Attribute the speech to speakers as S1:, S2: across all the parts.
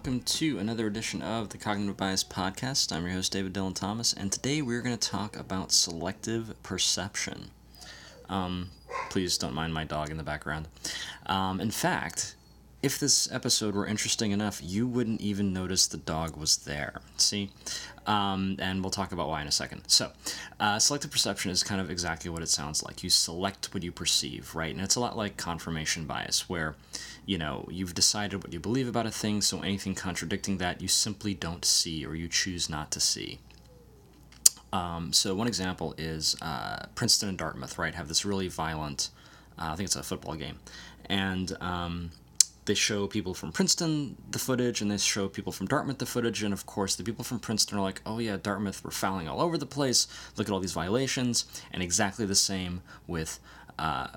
S1: welcome to another edition of the Cognitive Bias Podcast. I'm your host, David Dylan Thomas, and today we're going to talk about selective perception. Um, please don't mind my dog in the background. Um, in fact, if this episode were interesting enough, you wouldn't even notice the dog was there. See? Um, and we'll talk about why in a second. So, uh, selective perception is kind of exactly what it sounds like. You select what you perceive, right? And it's a lot like confirmation bias, where, you know, you've decided what you believe about a thing, so anything contradicting that you simply don't see or you choose not to see. Um, so, one example is uh, Princeton and Dartmouth, right, have this really violent, uh, I think it's a football game. And, um, they show people from Princeton the footage and they show people from Dartmouth the footage. And of course, the people from Princeton are like, oh yeah, Dartmouth were fouling all over the place. Look at all these violations. And exactly the same with uh,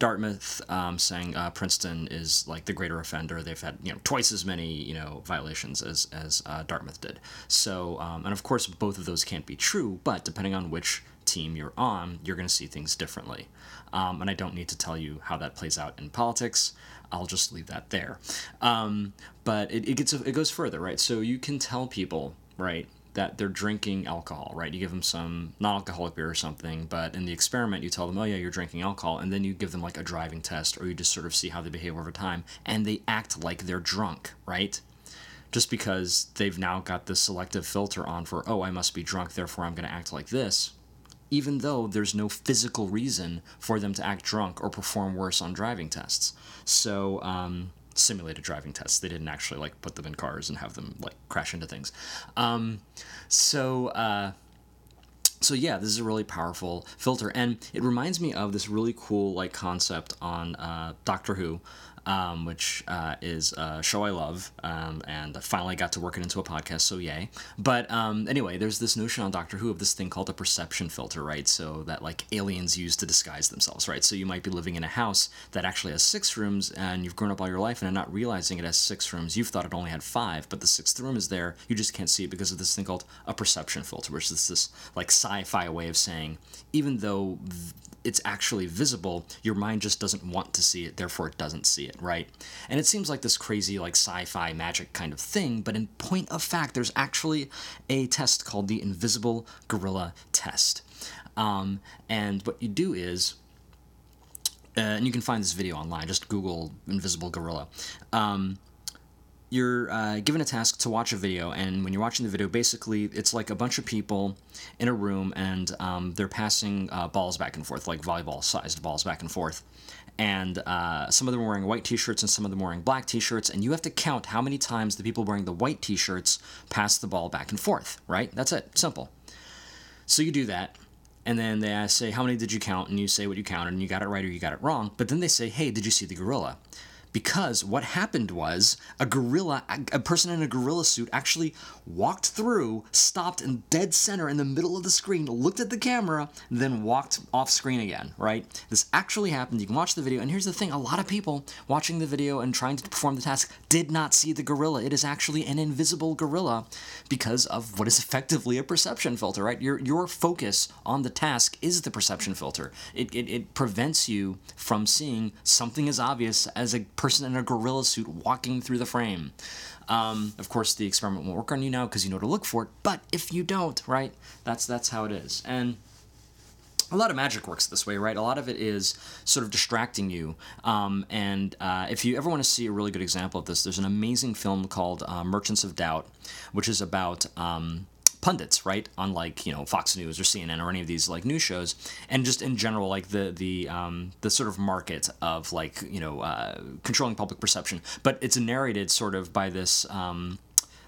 S1: Dartmouth um, saying uh, Princeton is like the greater offender. They've had you know twice as many you know violations as as uh, Dartmouth did. So um, and of course both of those can't be true, but depending on which team you're on, you're going to see things differently. Um, and I don't need to tell you how that plays out in politics. I'll just leave that there. Um, but it, it gets it goes further, right? So you can tell people, right, that they're drinking alcohol, right? You give them some non-alcoholic beer or something, but in the experiment, you tell them, "Oh yeah, you're drinking alcohol," and then you give them like a driving test, or you just sort of see how they behave over time, and they act like they're drunk, right? Just because they've now got this selective filter on for, "Oh, I must be drunk, therefore I'm going to act like this," even though there's no physical reason for them to act drunk or perform worse on driving tests. So, um, simulated driving tests. They didn't actually like put them in cars and have them like crash into things. Um, so, uh, so yeah, this is a really powerful filter, and it reminds me of this really cool like concept on uh, Doctor Who, um, which uh, is a show I love, um, and I finally got to work it into a podcast, so yay. But um, anyway, there's this notion on Doctor Who of this thing called a perception filter, right? So that like aliens use to disguise themselves, right? So you might be living in a house that actually has six rooms, and you've grown up all your life and are not realizing it has six rooms. You've thought it only had five, but the sixth room is there. You just can't see it because of this thing called a perception filter, which is this like sci-fi way of saying even though it's actually visible, your mind just doesn't want to see it, therefore it doesn't see it, right? And it seems like this crazy, like sci fi magic kind of thing, but in point of fact, there's actually a test called the Invisible Gorilla Test. Um, and what you do is, uh, and you can find this video online, just Google Invisible Gorilla. Um, you're uh, given a task to watch a video, and when you're watching the video, basically it's like a bunch of people in a room, and um, they're passing uh, balls back and forth, like volleyball-sized balls back and forth. And uh, some of them are wearing white T-shirts, and some of them are wearing black T-shirts, and you have to count how many times the people wearing the white T-shirts pass the ball back and forth. Right? That's it. Simple. So you do that, and then they say, "How many did you count?" And you say what you counted, and you got it right or you got it wrong. But then they say, "Hey, did you see the gorilla?" Because what happened was a gorilla, a person in a gorilla suit actually walked through, stopped in dead center in the middle of the screen, looked at the camera, then walked off screen again, right? This actually happened. You can watch the video, and here's the thing a lot of people watching the video and trying to perform the task did not see the gorilla. It is actually an invisible gorilla because of what is effectively a perception filter, right? Your, your focus on the task is the perception filter. It, it, it prevents you from seeing something as obvious as a person in a gorilla suit walking through the frame. Um, of course, the experiment won't work on you now because you know to look for it. But if you don't, right, that's that's how it is. And a lot of magic works this way, right? A lot of it is sort of distracting you. Um, and uh, if you ever want to see a really good example of this, there's an amazing film called uh, Merchants of Doubt, which is about um, pundits, right? On like you know Fox News or CNN or any of these like news shows, and just in general like the the um, the sort of market of like you know uh, controlling public perception. But it's narrated sort of by this. Um,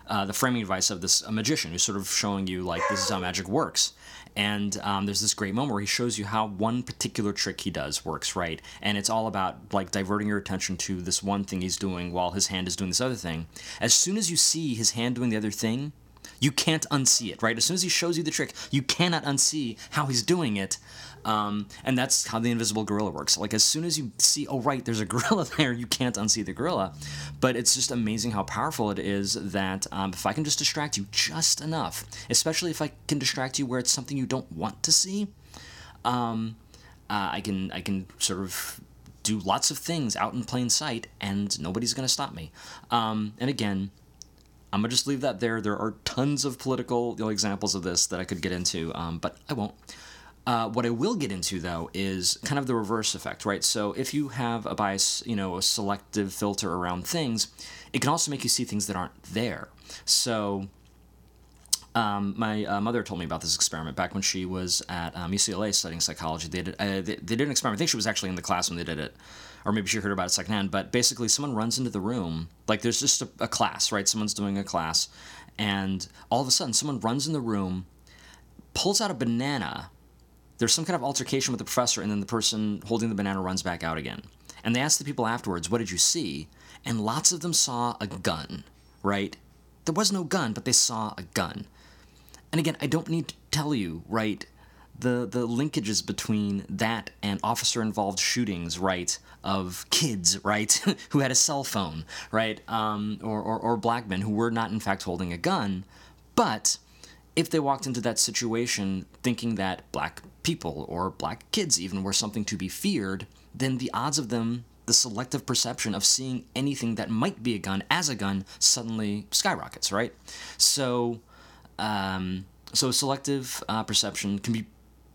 S1: uh, the framing device of this magician who's sort of showing you like this is how magic works and um, there's this great moment where he shows you how one particular trick he does works right and it's all about like diverting your attention to this one thing he's doing while his hand is doing this other thing as soon as you see his hand doing the other thing you can't unsee it, right? As soon as he shows you the trick, you cannot unsee how he's doing it. Um, and that's how the invisible gorilla works. Like as soon as you see, oh right, there's a gorilla there, you can't unsee the gorilla. But it's just amazing how powerful it is that um, if I can just distract you just enough, especially if I can distract you where it's something you don't want to see, um, uh, I can I can sort of do lots of things out in plain sight, and nobody's going to stop me. Um, and again, I'm gonna just leave that there. There are tons of political examples of this that I could get into, um, but I won't. Uh, what I will get into though is kind of the reverse effect, right? So if you have a bias, you know, a selective filter around things, it can also make you see things that aren't there. So um, my uh, mother told me about this experiment back when she was at um, UCLA studying psychology. They did, uh, they, they, did an experiment. I think she was actually in the class when they did it, or maybe she heard about it secondhand. But basically, someone runs into the room, like there's just a, a class, right? Someone's doing a class, and all of a sudden, someone runs in the room, pulls out a banana. There's some kind of altercation with the professor, and then the person holding the banana runs back out again. And they ask the people afterwards, "What did you see?" And lots of them saw a gun, right? There was no gun, but they saw a gun. And again, I don't need to tell you, right, the, the linkages between that and officer involved shootings, right, of kids, right, who had a cell phone, right, um, or, or, or black men who were not in fact holding a gun, but if they walked into that situation thinking that black people or black kids even were something to be feared, then the odds of them, the selective perception of seeing anything that might be a gun as a gun, suddenly skyrockets, right? So um, so selective uh, perception can be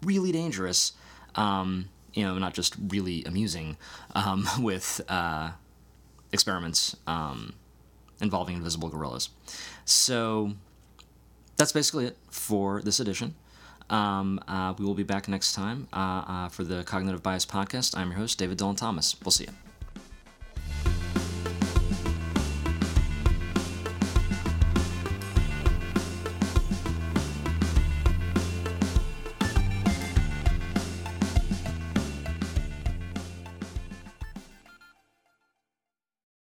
S1: really dangerous. Um, you know, not just really amusing um, with uh, experiments um, involving invisible gorillas. So that's basically it for this edition. Um, uh, we will be back next time uh, uh, for the Cognitive Bias Podcast. I'm your host, David Dylan Thomas. We'll see you.